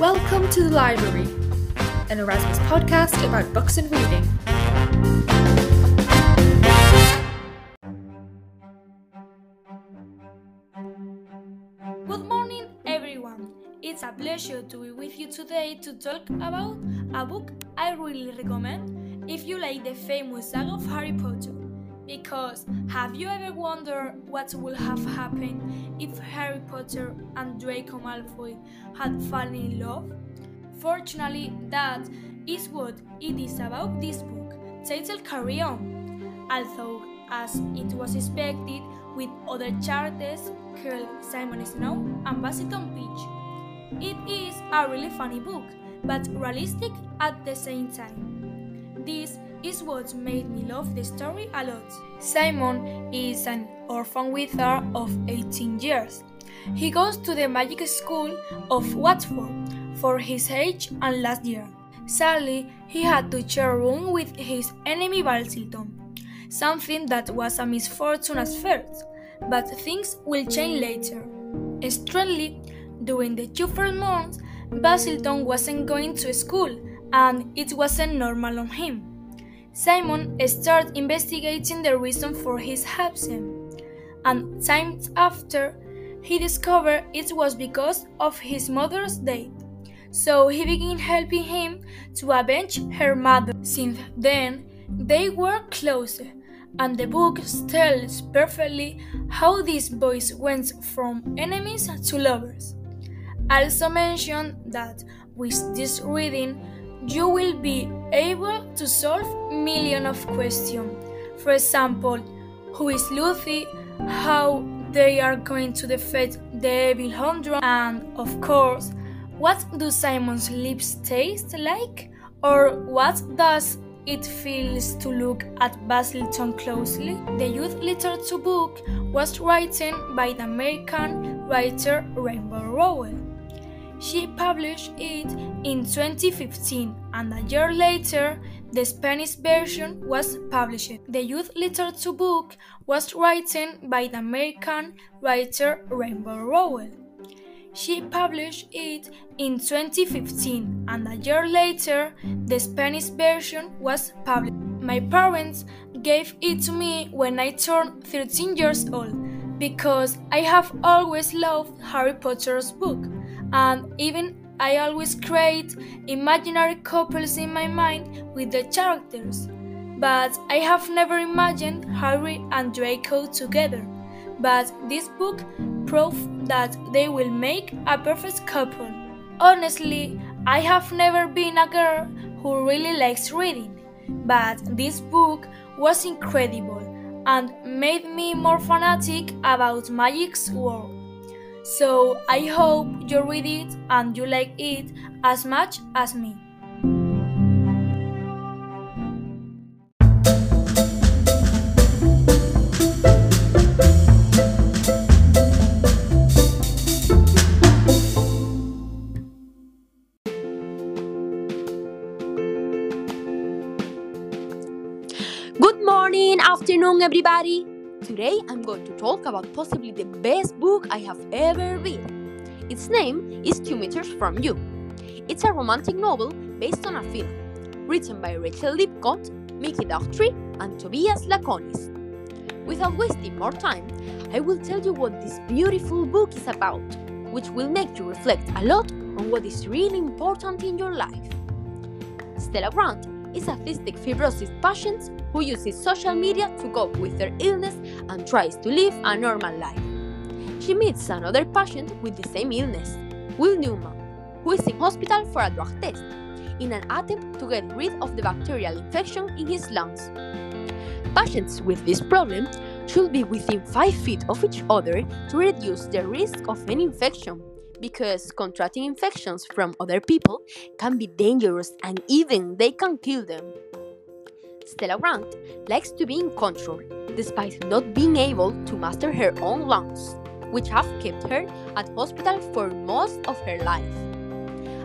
Welcome to the library, an Erasmus podcast about books and reading. Good morning, everyone. It's a pleasure to be with you today to talk about a book I really recommend if you like the famous saga of Harry Potter. Because have you ever wondered what would have happened if Harry Potter and Draco Malfoy had fallen in love? Fortunately, that is what it is about this book, titled Carry On. Although, as it was expected, with other characters called Simon Snow and Basilton Peach. It is a really funny book, but realistic at the same time. This is what made me love the story a lot. Simon is an orphan wizard of 18 years. He goes to the magic school of Watford for his age and last year. Sadly, he had to share a room with his enemy Basilton, something that was a misfortune at first, but things will change later. Strangely, during the two first months, Basilton wasn't going to school and it wasn't normal on him. Simon started investigating the reason for his absence, and time after, he discovered it was because of his mother's death. So he began helping him to avenge her mother. Since then, they were closer, and the book tells perfectly how these boys went from enemies to lovers. Also mention that with this reading, you will be able to solve millions of questions. For example, who is Luffy, how they are going to defeat the evil Humdrum, and of course, what do Simon's lips taste like? Or what does it feels to look at Basilton closely? The youth literature book was written by the American writer Rainbow Rowell. She published it in 2015, and a year later, the Spanish version was published. The youth literature book was written by the American writer Rainbow Rowell. She published it in 2015, and a year later, the Spanish version was published. My parents gave it to me when I turned 13 years old because I have always loved Harry Potter's book and even I always create imaginary couples in my mind with the characters. But I have never imagined Harry and Draco together. But this book proves that they will make a perfect couple. Honestly, I have never been a girl who really likes reading, but this book was incredible and made me more fanatic about magic's world. So I hope you read it and you like it as much as me. Good morning, afternoon, everybody. Today I'm going to talk about possibly the best book I have ever read. Its name is Two Meters From You. It's a romantic novel based on a film, written by Rachel Lippincott, Mikki Daughtry, and Tobias Iaconis. Without wasting more time, I will tell you what this beautiful book is about, which will make you reflect a lot on what is really important in your life. Stella Grant is a cystic fibrosis patient who uses social media to cope with their illness and tries to live a normal life. She meets another patient with the same illness, Will Newman, who is in hospital for a drug test in an attempt to get rid of the bacterial infection in his lungs. Patients with this problem should be within 5 feet of each other to reduce the risk of any infection because contracting infections from other people can be dangerous and even they can kill them. Stella Grant likes to be in control despite not being able to master her own lungs, which have kept her at hospital for most of her life.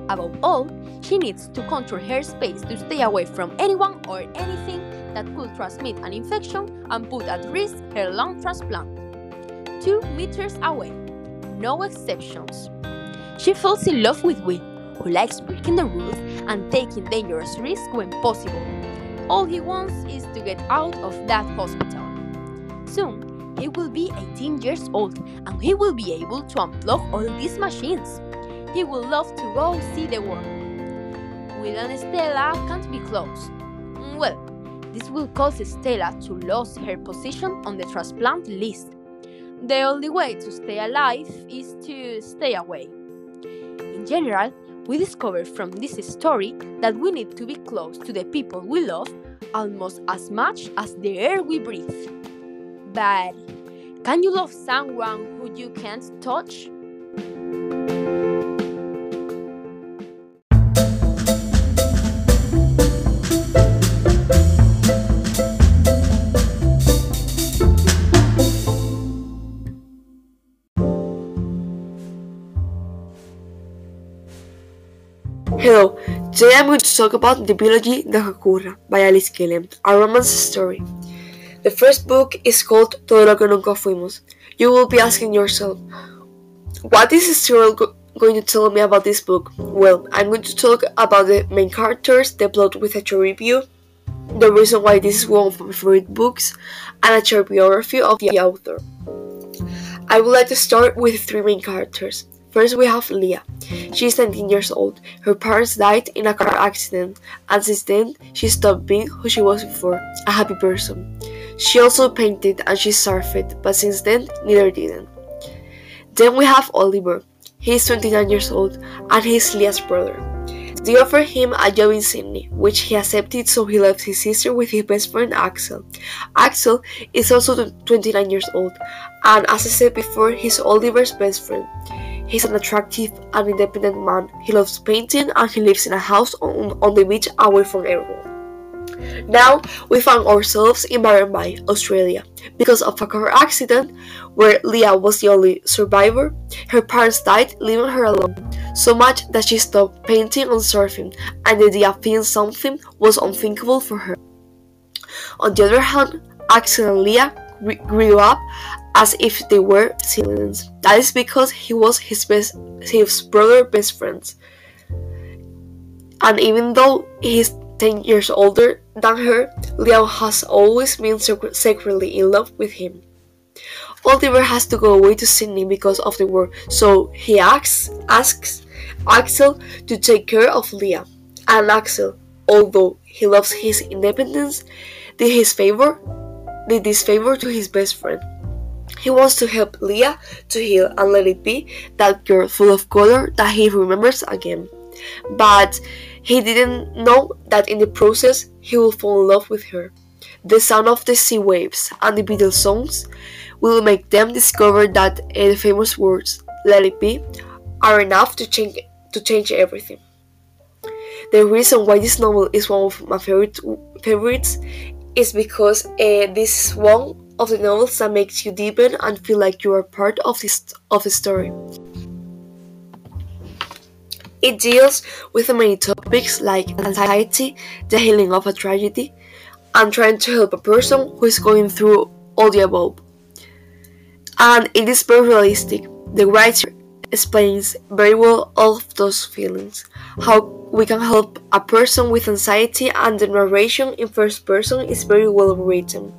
Above all, she needs to control her space to stay away from anyone or anything that could transmit an infection and put at risk her lung transplant. Two meters away, no exceptions. She falls in love with Will, who likes breaking the rules and taking dangerous risks when possible. All he wants is to get out of that hospital. Soon, he will be 18 years old and he will be able to unplug all these machines. He will love to go see the world. Will and Stella can't be close. Well, this will cause Stella to lose her position on the transplant list. The only way to stay alive is to stay away. In general, we discover from this story that we need to be close to the people we love almost as much as the air we breathe. But can you love someone who you can't touch? Hello, today I'm going to talk about The Biology Deja que ocurra by Alice Kellen, a romance story. The first book is called Todo lo que nunca fuimos. You will be asking yourself, what is story go- going to tell me about this book? Well, I'm going to talk about the main characters, the plot with a short review, the reason why this is one of my favorite books, and a short biography of the author. I would like to start with three main characters. First, we have Leah. She is 19 years old. Her parents died in a car accident, and since then, she stopped being who she was before a happy person. She also painted and she surfed, but since then, neither didn't. Then we have Oliver. He is 29 years old, and he is Leah's brother. They offered him a job in Sydney, which he accepted, so he left his sister with his best friend Axel. Axel is also 29 years old, and as I said before, he's Oliver's best friend. He's an attractive and independent man. He loves painting and he lives in a house on, on the beach away from everyone. Now we found ourselves in Bay, Australia. Because of a car accident where Leah was the only survivor, her parents died, leaving her alone. So much that she stopped painting and surfing, and the idea of feeling something was unthinkable for her. On the other hand, Axel Leah grew up as if they were siblings. That is because he was his best his brother best friend. And even though he's 10 years older than her, Leon has always been secretly in love with him. Oliver has to go away to Sydney because of the war, so he asks, asks Axel to take care of Leah. And Axel, although he loves his independence, did his favor did this favor to his best friend. He wants to help Leah to heal and let it be that girl full of color that he remembers again. But he didn't know that in the process he will fall in love with her. The sound of the sea waves and the Beatles songs will make them discover that the famous words "Let it be" are enough to change to change everything. The reason why this novel is one of my favorite favorites is because uh, this one of the novels that makes you deepen and feel like you are part of this of the story. It deals with many topics like anxiety, the healing of a tragedy, and trying to help a person who is going through all the above. And it is very realistic. The writer explains very well all of those feelings, how we can help a person with anxiety, and the narration in first person is very well written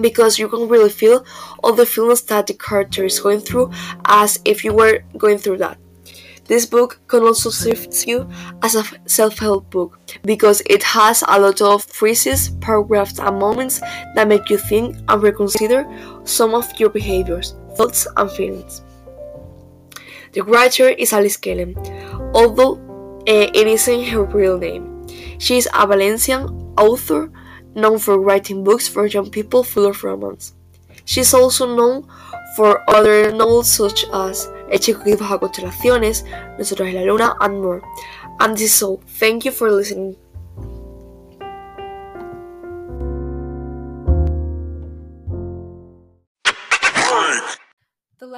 because you can really feel all the feelings that the character is going through as if you were going through that. This book can also serve you as a self help book because it has a lot of phrases, paragraphs, and moments that make you think and reconsider some of your behaviors, thoughts, and feelings. The writer is Alice Kellen, although uh, it isn't her real name. She is a Valencian author known for writing books for young people full of romance. She is also known for other novels such as El chico que dibuja constelaciones, Nosotros en la luna, and more. And this is all. Thank you for listening.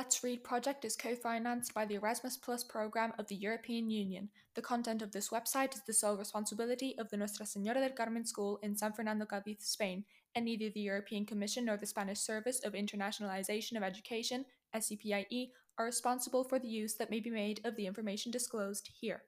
Let's Read project is co financed by the Erasmus Plus program of the European Union. The content of this website is the sole responsibility of the Nuestra Señora del Carmen School in San Fernando, Cádiz, Spain, and neither the European Commission nor the Spanish Service of Internationalization of Education, SEPIE, are responsible for the use that may be made of the information disclosed here.